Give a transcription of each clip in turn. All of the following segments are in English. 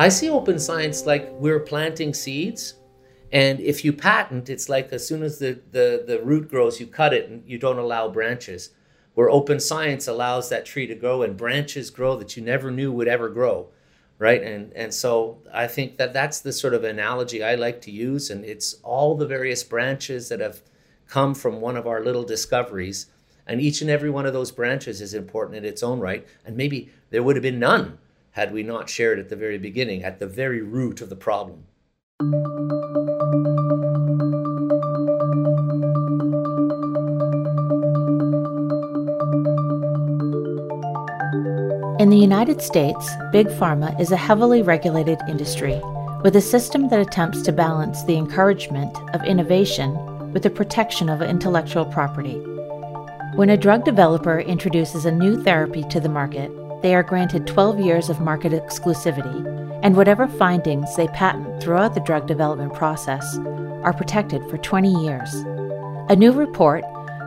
I see open science like we're planting seeds. And if you patent, it's like as soon as the, the, the root grows, you cut it and you don't allow branches. Where open science allows that tree to grow and branches grow that you never knew would ever grow right and and so i think that that's the sort of analogy i like to use and it's all the various branches that have come from one of our little discoveries and each and every one of those branches is important in its own right and maybe there would have been none had we not shared at the very beginning at the very root of the problem In the United States, Big Pharma is a heavily regulated industry with a system that attempts to balance the encouragement of innovation with the protection of intellectual property. When a drug developer introduces a new therapy to the market, they are granted 12 years of market exclusivity, and whatever findings they patent throughout the drug development process are protected for 20 years. A new report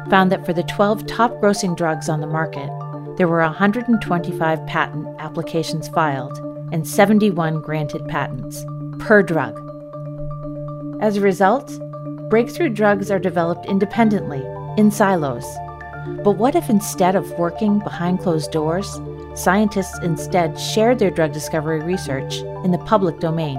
found that for the 12 top grossing drugs on the market, there were 125 patent applications filed and 71 granted patents per drug. As a result, breakthrough drugs are developed independently, in silos. But what if instead of working behind closed doors, scientists instead shared their drug discovery research in the public domain?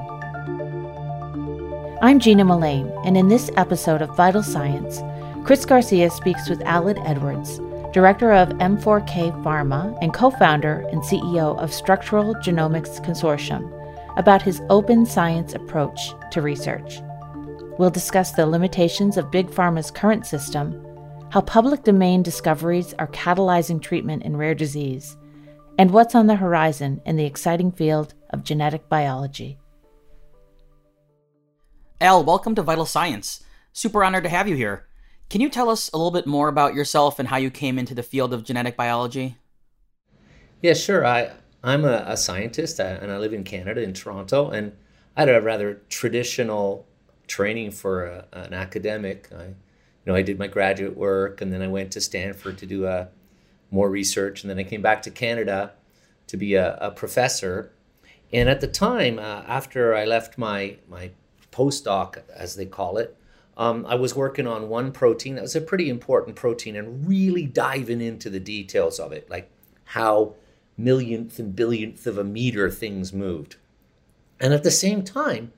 I'm Gina Mullane, and in this episode of Vital Science, Chris Garcia speaks with Aled Edwards, director of M4K Pharma and co founder and CEO of Structural Genomics Consortium, about his open science approach to research. We'll discuss the limitations of Big Pharma's current system, how public domain discoveries are catalyzing treatment in rare disease, and what's on the horizon in the exciting field of genetic biology. Al, welcome to Vital Science. Super honored to have you here. Can you tell us a little bit more about yourself and how you came into the field of genetic biology? Yeah, sure. I I'm a, a scientist uh, and I live in Canada in Toronto, and I had a rather traditional training for a, an academic. I, you know, I did my graduate work, and then I went to Stanford to do a more research, and then I came back to Canada to be a, a professor. And at the time, uh, after I left my my postdoc, as they call it, um, I was working on one protein that was a pretty important protein and really diving into the details of it, like how millionth and billionth of a meter things moved. And at the same time,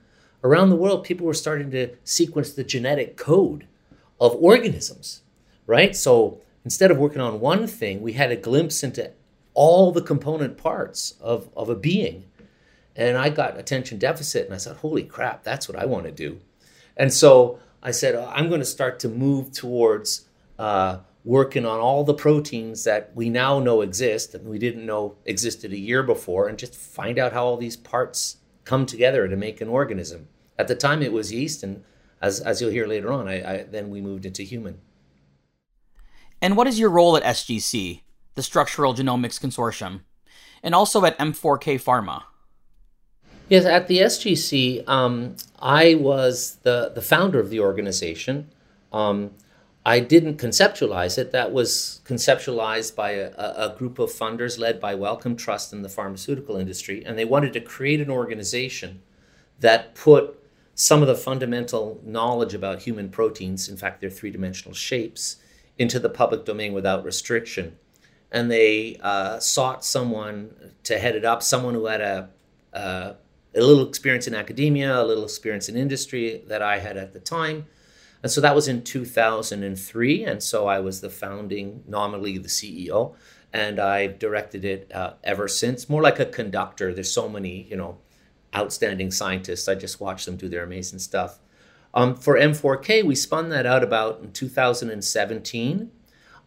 around the world, people were starting to sequence the genetic code of organisms, right? So instead of working on one thing, we had a glimpse into all the component parts of, of a being. And I got attention deficit and I said, holy crap, that's what I want to do. And so I said, oh, I'm going to start to move towards uh, working on all the proteins that we now know exist and we didn't know existed a year before and just find out how all these parts come together to make an organism. At the time, it was yeast, and as, as you'll hear later on, I, I then we moved into human. And what is your role at SGC, the Structural Genomics Consortium, and also at M4K Pharma? Yes, at the SGC, um, I was the, the founder of the organization. Um, I didn't conceptualize it. That was conceptualized by a, a, group of funders led by Wellcome Trust in the pharmaceutical industry. And they wanted to create an organization that put some of the fundamental knowledge about human proteins, in fact, their three dimensional shapes, into the public domain without restriction. And they uh, sought someone to head it up, someone who had a, a a little experience in academia, a little experience in industry that I had at the time. And so that was in 2003. And so I was the founding, nominally the CEO, and I've directed it uh, ever since, more like a conductor. There's so many, you know, outstanding scientists. I just watch them do their amazing stuff. Um, for M4K, we spun that out about in 2017.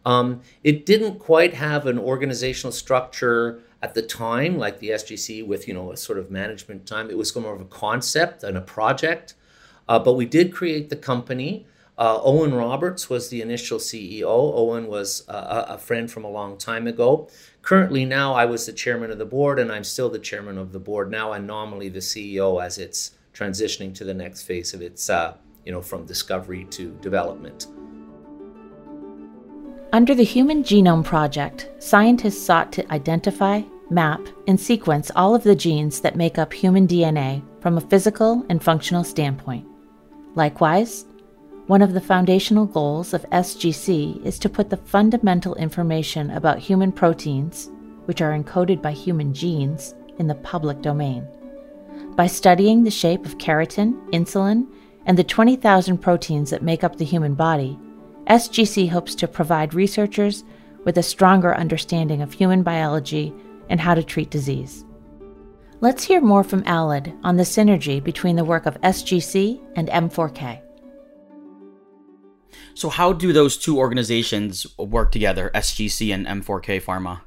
Um, it didn't quite have an organizational structure at the time, like the SGC, with you know a sort of management time, it was more of a concept and a project. Uh, but we did create the company. Uh, Owen Roberts was the initial CEO. Owen was uh, a friend from a long time ago. Currently, now I was the chairman of the board, and I'm still the chairman of the board now, and nominally the CEO as it's transitioning to the next phase of its, uh, you know, from discovery to development. Under the Human Genome Project, scientists sought to identify, map, and sequence all of the genes that make up human DNA from a physical and functional standpoint. Likewise, one of the foundational goals of SGC is to put the fundamental information about human proteins, which are encoded by human genes, in the public domain. By studying the shape of keratin, insulin, and the 20,000 proteins that make up the human body, SGC hopes to provide researchers with a stronger understanding of human biology and how to treat disease. Let's hear more from Aled on the synergy between the work of SGC and M4K. So, how do those two organizations work together, SGC and M4K Pharma?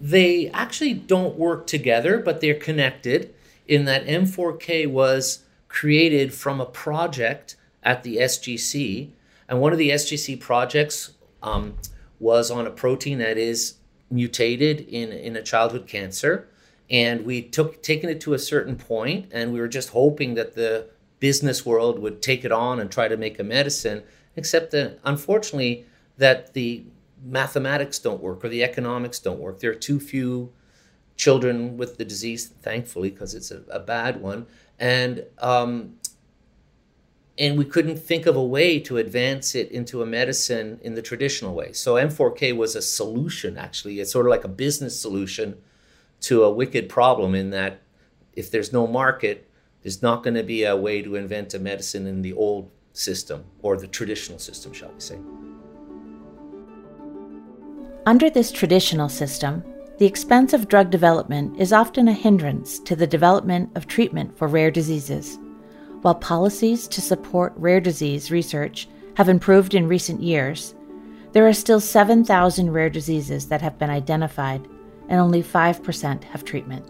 They actually don't work together, but they're connected in that M4K was created from a project at the SGC. And one of the SGC projects um, was on a protein that is mutated in, in a childhood cancer. And we took taken it to a certain point, and we were just hoping that the business world would take it on and try to make a medicine. Except that, unfortunately, that the mathematics don't work or the economics don't work. There are too few children with the disease, thankfully, because it's a, a, bad one, and um, and we couldn't think of a way to advance it into a medicine in the traditional way. So M4K was a solution, actually. It's sort of like a business solution to a wicked problem in that if there's no market, there's not going to be a way to invent a medicine in the old system or the traditional system, shall we say. Under this traditional system, the expense of drug development is often a hindrance to the development of treatment for rare diseases. While policies to support rare disease research have improved in recent years, there are still 7,000 rare diseases that have been identified, and only 5% have treatment.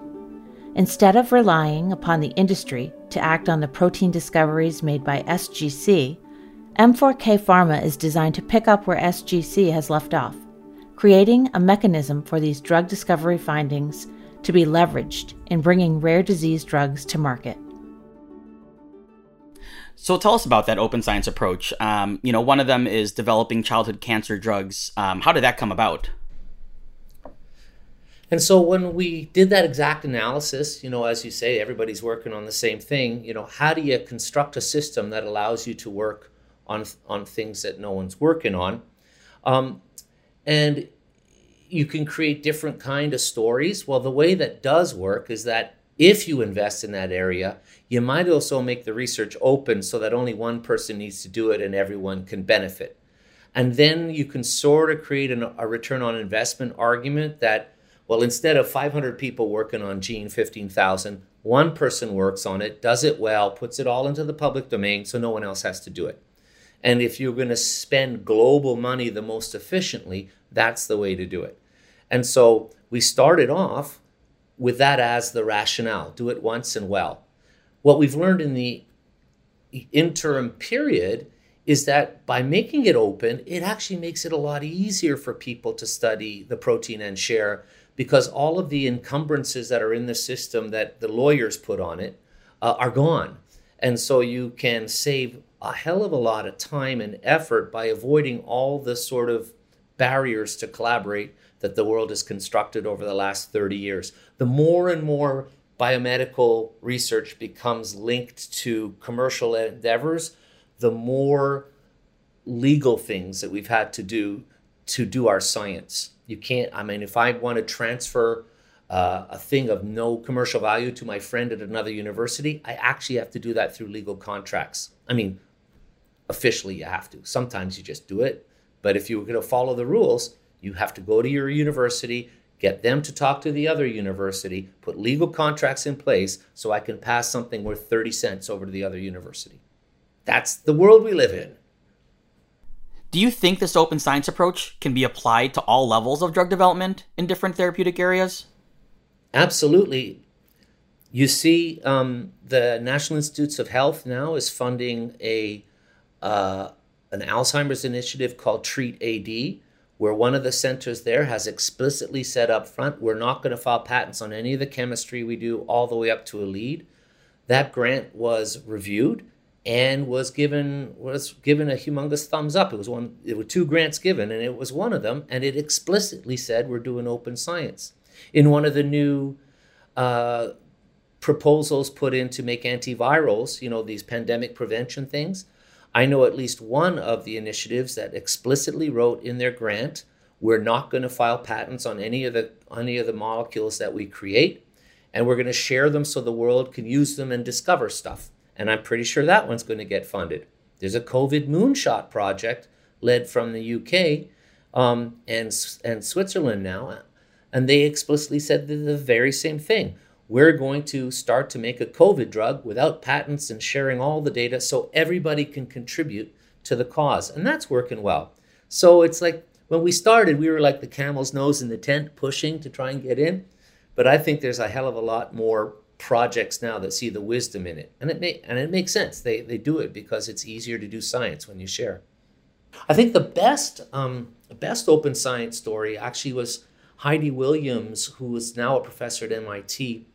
Instead of relying upon the industry to act on the protein discoveries made by SGC, M4K Pharma is designed to pick up where SGC has left off, creating a mechanism for these drug discovery findings to be leveraged in bringing rare disease drugs to market. So tell us about that open science approach. Um, you know, one of them is developing childhood cancer drugs. Um, how did that come about? And so when we did that exact analysis, you know, as you say, everybody's working on the same thing. You know, how do you construct a system that allows you to work on on things that no one's working on? Um, and you can create different kind of stories. Well, the way that does work is that if you invest in that area, you might also make the research open so that only one person needs to do it and everyone can benefit. And then you can sort of create an, a return on investment argument that, well, instead of 500 people working on Gene 15,000, one person works on it, does it well, puts it all into the public domain so no one else has to do it. And if you're going to spend global money the most efficiently, that's the way to do it. And so we started off with that as the rationale. Do it once and well. What we've learned in the interim period is that by making it open, it actually makes it a lot easier for people to study the protein and share because all of the encumbrances that are in the system that the lawyers put on it uh, are gone. And so you can save a hell of a lot of time and effort by avoiding all the sort of barriers to collaborate that the world has constructed over the last 30 years. The more and more biomedical research becomes linked to commercial endeavors, the more legal things that we've had to do to do our science. You can't, I mean, if I want to transfer uh, a thing of no commercial value to my friend at another university, I actually have to do that through legal contracts. I mean, officially you have to. Sometimes you just do it. But if you're going to follow the rules, you have to go to your university, get them to talk to the other university, put legal contracts in place so I can pass something worth 30 cents over to the other university. That's the world we live in. Do you think this open science approach can be applied to all levels of drug development in different therapeutic areas? Absolutely. You see, um, the National Institutes of Health now is funding a uh, an Alzheimer's initiative called Treat AD, where one of the centers there has explicitly said up front, we're not going to file patents on any of the chemistry we do all the way up to a lead. That grant was reviewed and was given was given a humongous thumbs up. It was one there were two grants given and it was one of them and it explicitly said we're doing open science. In one of the new uh, proposals put in to make antivirals, you know, these pandemic prevention things, I know at least one of the initiatives that explicitly wrote in their grant, we're not going to file patents on any of the any of the molecules that we create, and we're going to share them so the world can use them and discover stuff. And I'm pretty sure that one's going to get funded. There's a COVID moonshot project led from the UK um, and and Switzerland now, and they explicitly said the very same thing we're going to start to make a COVID drug without patents and sharing all the data so everybody can contribute to the cause. And that's working well. So it's like when we started, we were like the camel's nose in the tent pushing to try and get in. But I think there's a hell of a lot more projects now that see the wisdom in it. And it may, and it makes sense. They, they do it because it's easier to do science when you share. I think the best, um, best open science story actually was Heidi Williams, who is now a professor at MIT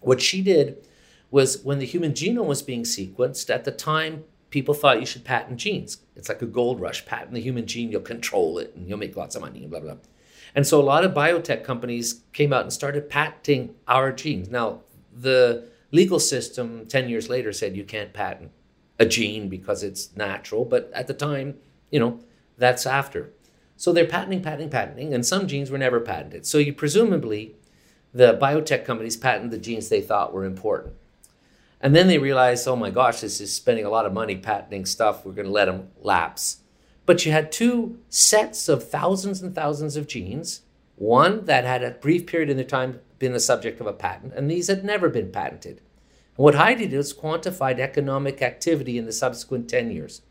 what she did was when the human genome was being sequenced, at the time, people thought you should patent genes. It's like a gold rush. Patent the human gene, you'll control it and you'll make lots of money and blah, blah. And so a lot of biotech companies came out and started patenting our genes. Now, the legal system 10 years later said you can't patent a gene because it's natural, but at the time, you know, that's after. So they're patenting, patenting, patenting, and some genes were never patented. So you presumably the biotech companies patented the genes they thought were important. And then they realized, oh my gosh, this is spending a lot of money patenting stuff. We're going to let them lapse. But you had two sets of thousands and thousands of genes, one that had a brief period in their time been the subject of a patent, and these had never been patented. And what Heidi did was quantified economic activity in the subsequent 10 years.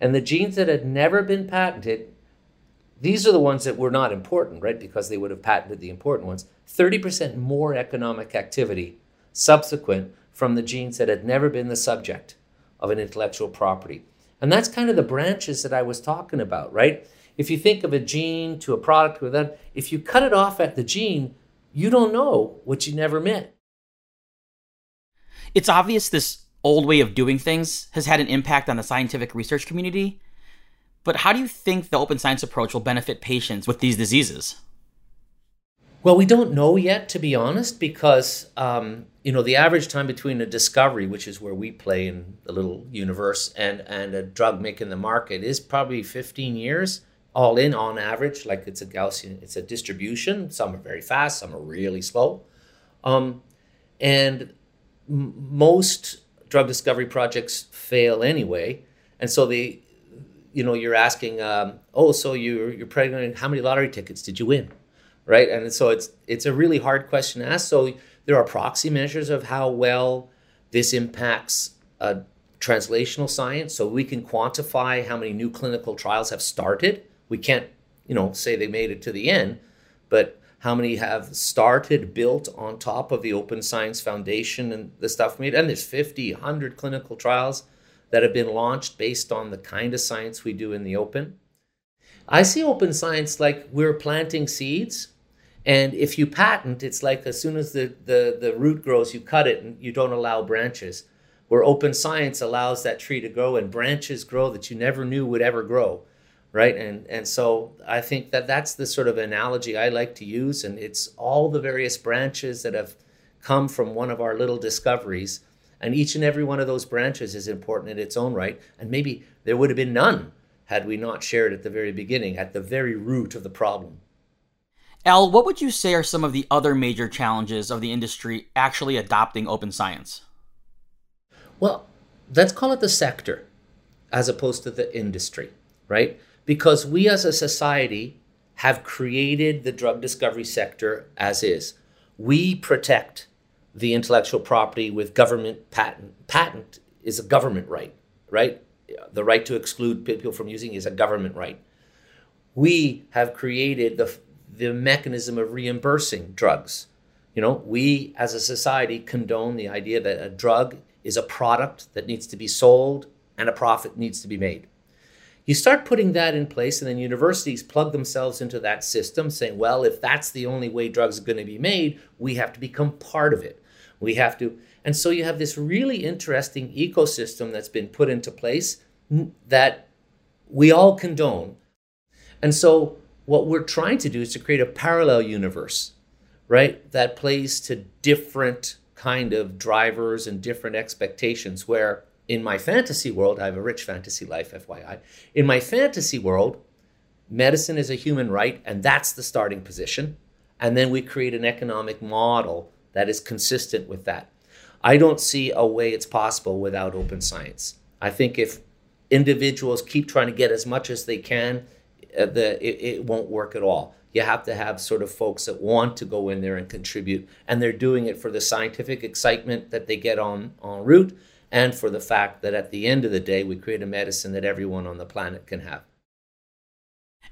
And the genes that had never been patented these are the ones that were not important, right? Because they would have patented the important ones. 30% more economic activity subsequent from the genes that had never been the subject of an intellectual property. And that's kind of the branches that I was talking about, right? If you think of a gene to a product with that, if you cut it off at the gene, you don't know what you never met. It's obvious this old way of doing things has had an impact on the scientific research community. But how do you think the open science approach will benefit patients with these diseases? Well, we don't know yet, to be honest, because um, you know the average time between a discovery, which is where we play in the little universe, and and a drug making the market is probably 15 years, all in on average. Like it's a Gaussian, it's a distribution. Some are very fast, some are really slow, um, and m- most drug discovery projects fail anyway, and so the you know, you're asking, um, oh, so you're you're pregnant. How many lottery tickets did you win, right? And so it's it's a really hard question to ask. So there are proxy measures of how well this impacts uh, translational science. So we can quantify how many new clinical trials have started. We can't, you know, say they made it to the end, but how many have started built on top of the Open Science Foundation and the stuff made? And there's 50, 100 clinical trials that have been launched based on the kind of science we do in the open. I see open science like we're planting seeds. And if you patent, it's like as soon as the, the, the root grows, you cut it and you don't allow branches. Where open science allows that tree to grow and branches grow that you never knew would ever grow right and and so i think that that's the sort of analogy i like to use and it's all the various branches that have come from one of our little discoveries and each and every one of those branches is important in its own right. And maybe there would have been none had we not shared at the very beginning, at the very root of the problem. Al, what would you say are some of the other major challenges of the industry actually adopting open science? Well, let's call it the sector as opposed to the industry, right? Because we as a society have created the drug discovery sector as is. We protect the intellectual property with government patent. Patent is a government right, right? The right to exclude people from using is a government right. We have created the, the mechanism of reimbursing drugs. You know, we as a society condone the idea that a drug is a product that needs to be sold and a profit needs to be made. You start putting that in place, and then universities plug themselves into that system, saying, well, if that's the only way drugs are going to be made, we have to become part of it. We have to, and so you have this really interesting ecosystem that's been put into place that we all condone. And so what we're trying to do is to create a parallel universe, right? That plays to different kind of drivers and different expectations. Where in my fantasy world, I have a rich fantasy life, FYI. In my fantasy world, medicine is a human right, and that's the starting position. And then we create an economic model that is consistent with that. I don't see a way it's possible without open science. I think if individuals keep trying to get as much as they can, uh, the, it, it won't work at all. You have to have sort of folks that want to go in there and contribute, and they're doing it for the scientific excitement that they get on en route, and for the fact that at the end of the day, we create a medicine that everyone on the planet can have.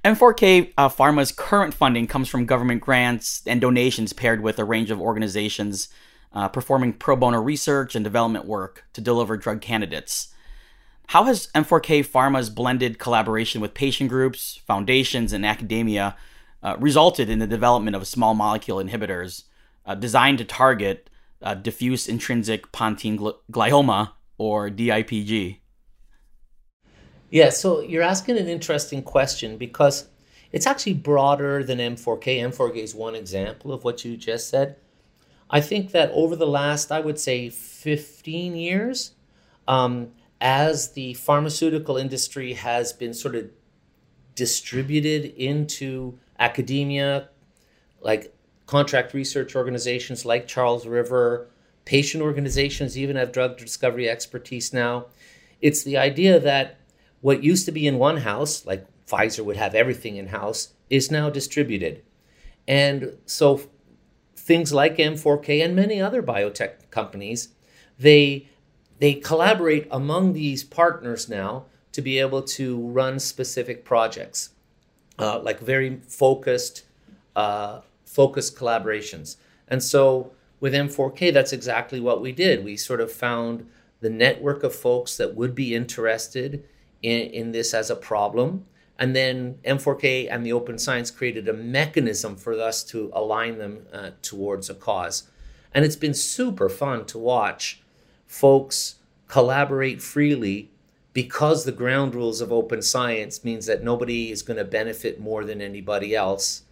M4K uh, Pharma's current funding comes from government grants and donations paired with a range of organizations uh, performing pro bono research and development work to deliver drug candidates. How has M4K Pharma's blended collaboration with patient groups, foundations, and academia uh, resulted in the development of small molecule inhibitors uh, designed to target uh, diffuse intrinsic pontine glioma, or DIPG? Yeah, so you're asking an interesting question because it's actually broader than M4K. M4K is one example of what you just said. I think that over the last, I would say, 15 years, um, as the pharmaceutical industry has been sort of distributed into academia, like contract research organizations like Charles River, patient organizations even have drug discovery expertise now. It's the idea that what used to be in one house, like Pfizer would have everything in house, is now distributed. And so things like M4K and many other biotech companies, they they collaborate among these partners now to be able to run specific projects, uh, like very focused, uh, focused collaborations. And so with M4K, that's exactly what we did. We sort of found the network of folks that would be interested in, in this as a problem. And then M4K and the Open Science created a mechanism for us to align them uh, towards a cause. And it's been super fun to watch folks collaborate freely because the ground rules of open science means that nobody is going to benefit more than anybody else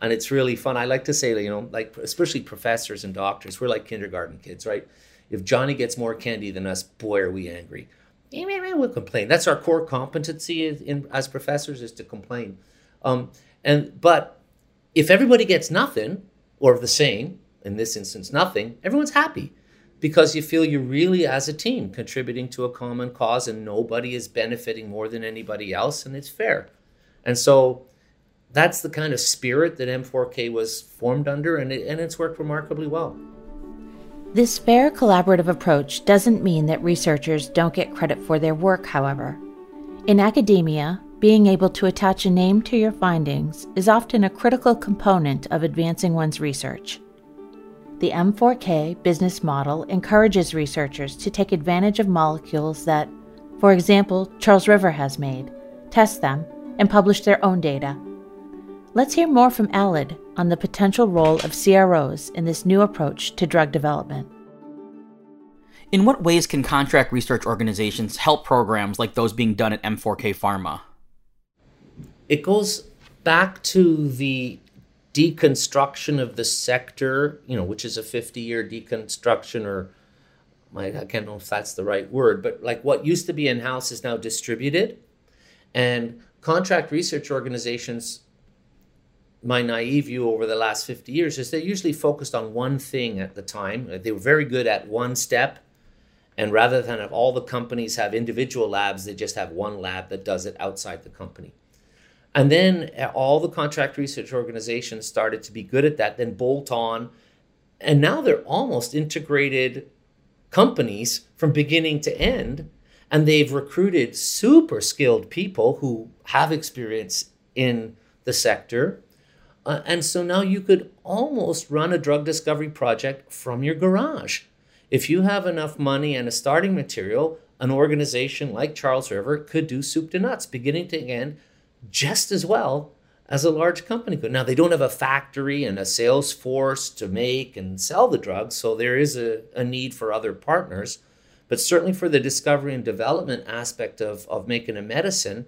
and it's really fun i like to say you know like especially professors and doctors we're like kindergarten kids right if johnny gets more candy than us boy are we angry we'll complain. That's our core competency in, as professors is to complain. Um, and but if everybody gets nothing or the same, in this instance, nothing, everyone's happy because you feel you're really as a team contributing to a common cause and nobody is benefiting more than anybody else and it's fair. And so that's the kind of spirit that M4K was formed under and, it, and it's worked remarkably well. This fair collaborative approach doesn't mean that researchers don't get credit for their work, however. In academia, being able to attach a name to your findings is often a critical component of advancing one's research. The M4K business model encourages researchers to take advantage of molecules that, for example, Charles River has made, test them, and publish their own data Let's hear more from Aled on the potential role of CROs in this new approach to drug development. In what ways can contract research organizations help programs like those being done at M4K Pharma? It goes back to the deconstruction of the sector, you know, which is a 50 year deconstruction or I can't know if that's the right word, but like what used to be in house is now distributed. And contract research organizations my naive view over the last 50 years is they're usually focused on one thing at the time. They were very good at one step. And rather than have all the companies have individual labs, they just have one lab that does it outside the company. And then uh, all the contract research organizations started to be good at that, then bolt on. And now they're almost integrated companies from beginning to end. And they've recruited super skilled people who have experience in the sector uh, and so now you could almost run a drug discovery project from your garage. If you have enough money and a starting material, an organization like Charles River could do soup to nuts, beginning to end, just as well as a large company could. Now, they don't have a factory and a sales force to make and sell the drugs, so there is a, a need for other partners. But certainly for the discovery and development aspect of, of making a medicine,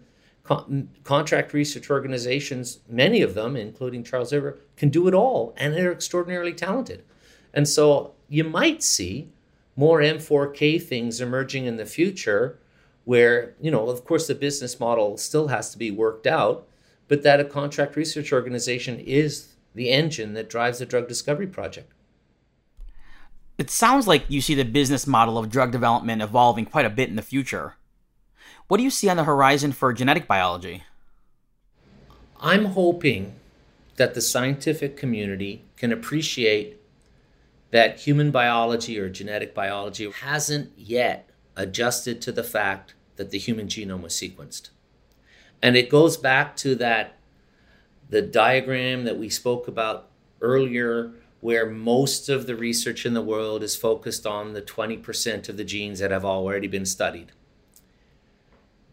Con- contract research organizations, many of them, including Charles River, can do it all, and they're extraordinarily talented. And so you might see more M4K things emerging in the future where, you know, of course, the business model still has to be worked out, but that a contract research organization is the engine that drives the drug discovery project. It sounds like you see the business model of drug development evolving quite a bit in the future. What do you see on the horizon for genetic biology? I'm hoping that the scientific community can appreciate that human biology or genetic biology hasn't yet adjusted to the fact that the human genome was sequenced. And it goes back to that the diagram that we spoke about earlier where most of the research in the world is focused on the 20% of the genes that have already been studied.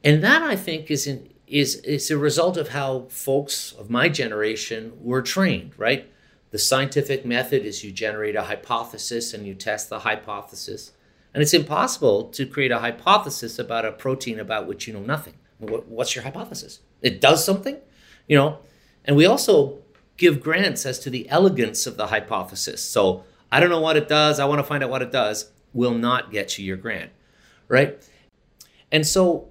And that I think is is is a result of how folks of my generation were trained, right? The scientific method is you generate a hypothesis and you test the hypothesis. And it's impossible to create a hypothesis about a protein about which you know nothing. What's your hypothesis? It does something, you know? And we also give grants as to the elegance of the hypothesis. So I don't know what it does. I want to find out what it does. Will not get you your grant, right? And so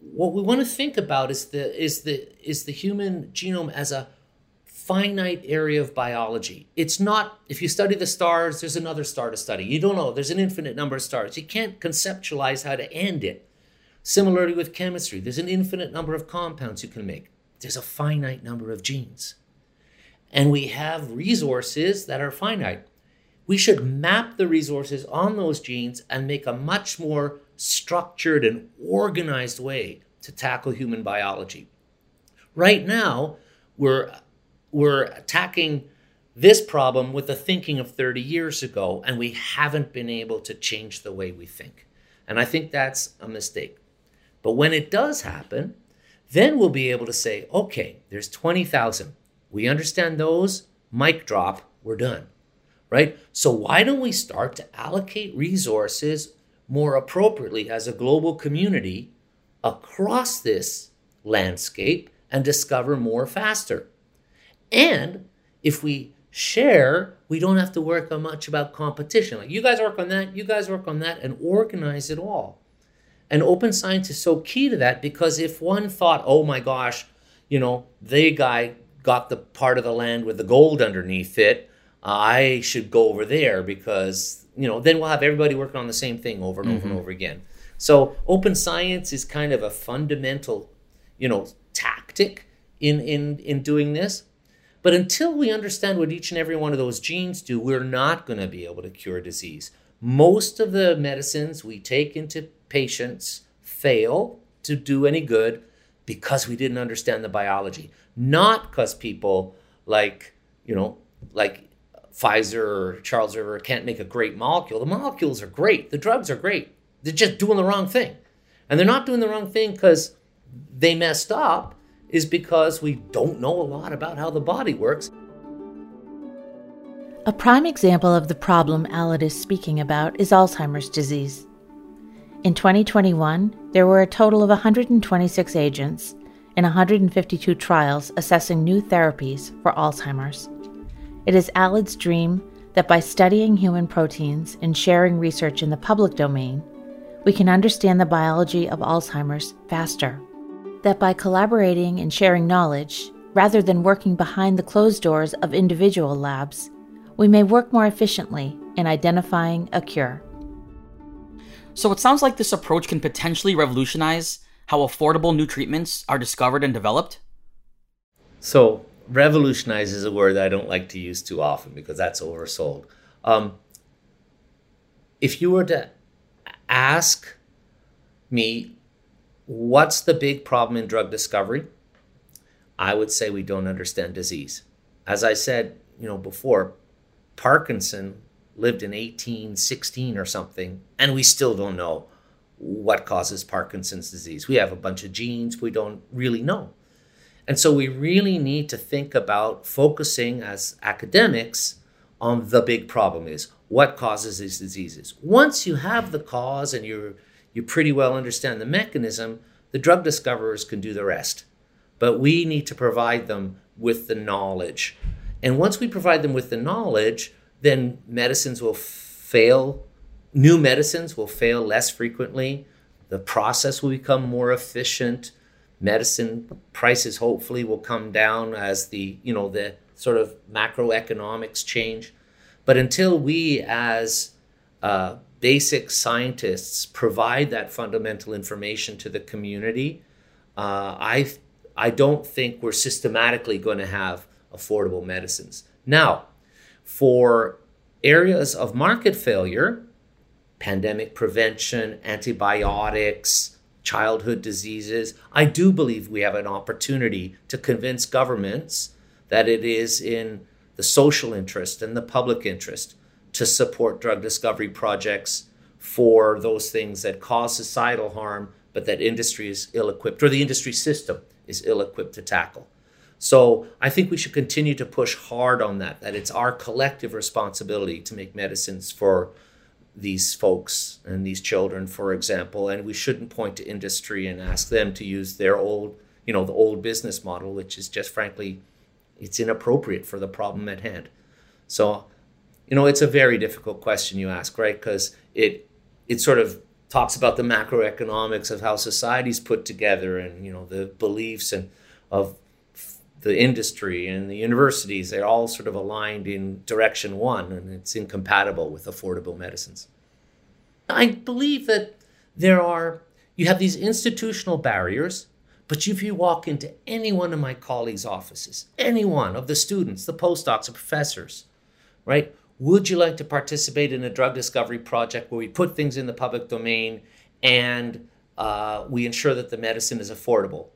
what we want to think about is the is the is the human genome as a finite area of biology. It's not if you study the stars, there's another star to study. You don't know. There's an infinite number of stars. You can't conceptualize how to end it. Similarly with chemistry, there's an infinite number of compounds you can make. There's a finite number of genes. And we have resources that are finite. We should map the resources on those genes and make a much more structured and organized way to tackle human biology. Right now, we're, we're attacking this problem with the thinking of 30 years ago, and we haven't been able to change the way we think. And I think that's a mistake. But when it does happen, then we'll be able to say, okay, there's 20,000. We understand those, mic drop, we're done. Right? So why don't we start to allocate resources more appropriately as a global community across this landscape and discover more faster. And if we share, we don't have to work on much about competition. Like you guys work on that, you guys work on that, and organize it all. And open science is so key to that because if one thought, oh my gosh, you know, they guy got the part of the land with the gold underneath it, I should go over there because you know, then we'll have everybody working on the same thing over and mm-hmm. over and mm-hmm. over again. So open science is kind of a fundamental, you know, tactic in in in doing this. But until we understand what each and every one of those genes do, we're not going to be able to cure disease. Most of the medicines we take into patients fail to do any good because we didn't understand the biology, not because people like, you know, like Pfizer or Charles River can't make a great molecule. The molecules are great. The drugs are great. They're just doing the wrong thing. And they're not doing the wrong thing because they messed up, is because we don't know a lot about how the body works. A prime example of the problem Aled is speaking about is Alzheimer's disease. In 2021, there were a total of 126 agents in 152 trials assessing new therapies for Alzheimer's. It is Aled's dream that by studying human proteins and sharing research in the public domain, we can understand the biology of Alzheimer's faster. That by collaborating and sharing knowledge, rather than working behind the closed doors of individual labs, we may work more efficiently in identifying a cure. So it sounds like this approach can potentially revolutionize how affordable new treatments are discovered and developed. So, revolutionize is a word I don't like to use too often because that's oversold. Um, if you were to ask me, what's the big problem in drug discovery? I would say we don't understand disease. As I said, you know, before, Parkinson lived in 1816 or something, and we still don't know what causes Parkinson's disease. We have a bunch of genes we don't really know. And so we really need to think about focusing as academics on the big problem is what causes these diseases. Once you have the cause and you you pretty well understand the mechanism, The drug discoverers can do the rest. But we need to provide them with the knowledge. And once we provide them with the knowledge, then medicines will fail, new medicines will fail less frequently. The process will become more efficient. Medicine prices hopefully will come down as the, you know, the sort of macroeconomics change. But until we as uh, basic scientists provide that fundamental information to the community, uh, I I don't think we're systematically going to have affordable medicines. Now, for areas of market failure, pandemic prevention, antibiotics, childhood diseases, I do believe we have an opportunity to convince governments that it is in the social interest and the public interest to support drug discovery projects for those things that cause societal harm, but that industry is ill equipped, or the industry system is ill equipped to tackle. So I think we should continue to push hard on that, that it's our collective responsibility to make medicines for these folks and these children, for example, and we shouldn't point to industry and ask them to use their old, you know, the old business model, which is just frankly, it's inappropriate for the problem at hand. So you know, it's a very difficult question you ask, right? Because it it sort of talks about the macroeconomics of how society's put together and you know the beliefs and of the industry and the universities they're all sort of aligned in direction one and it's incompatible with affordable medicines i believe that there are you have these institutional barriers but if you walk into any one of my colleagues offices any one of the students the postdocs the professors right would you like to participate in a drug discovery project where we put things in the public domain and uh, we ensure that the medicine is affordable?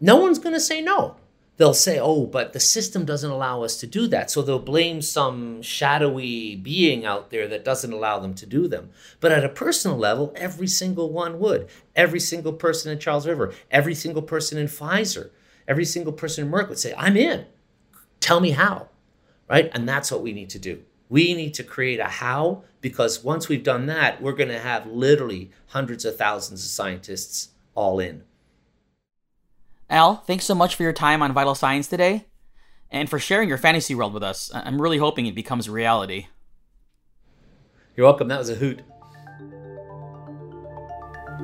No one's going to say no. They'll say, oh, but the system doesn't allow us to do that. So they'll blame some shadowy being out there that doesn't allow them to do them. But at a personal level, every single one would. Every single person in Charles River, every single person in Pfizer, every single person in Merck would say, I'm in. Tell me how right? And that's what we need to do. We need to create a how because once we've done that, we're going to have literally hundreds of thousands of scientists all in. Al, thanks so much for your time on Vital Science today and for sharing your fantasy world with us. I'm really hoping it becomes reality. You're welcome. That was a hoot.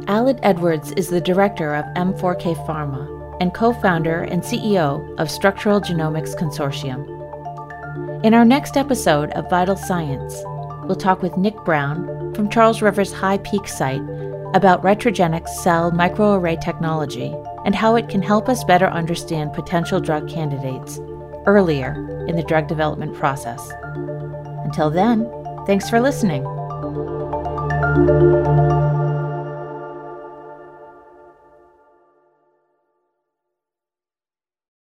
Aled Edwards is the director of M4K Pharma and co founder and CEO of Structural Genomics Consortium. In our next episode of Vital Science, we'll talk with Nick Brown from Charles River's High Peak site about Retrogenix cell microarray technology and how it can help us better understand potential drug candidates earlier in the drug development process. Until then, thanks for listening.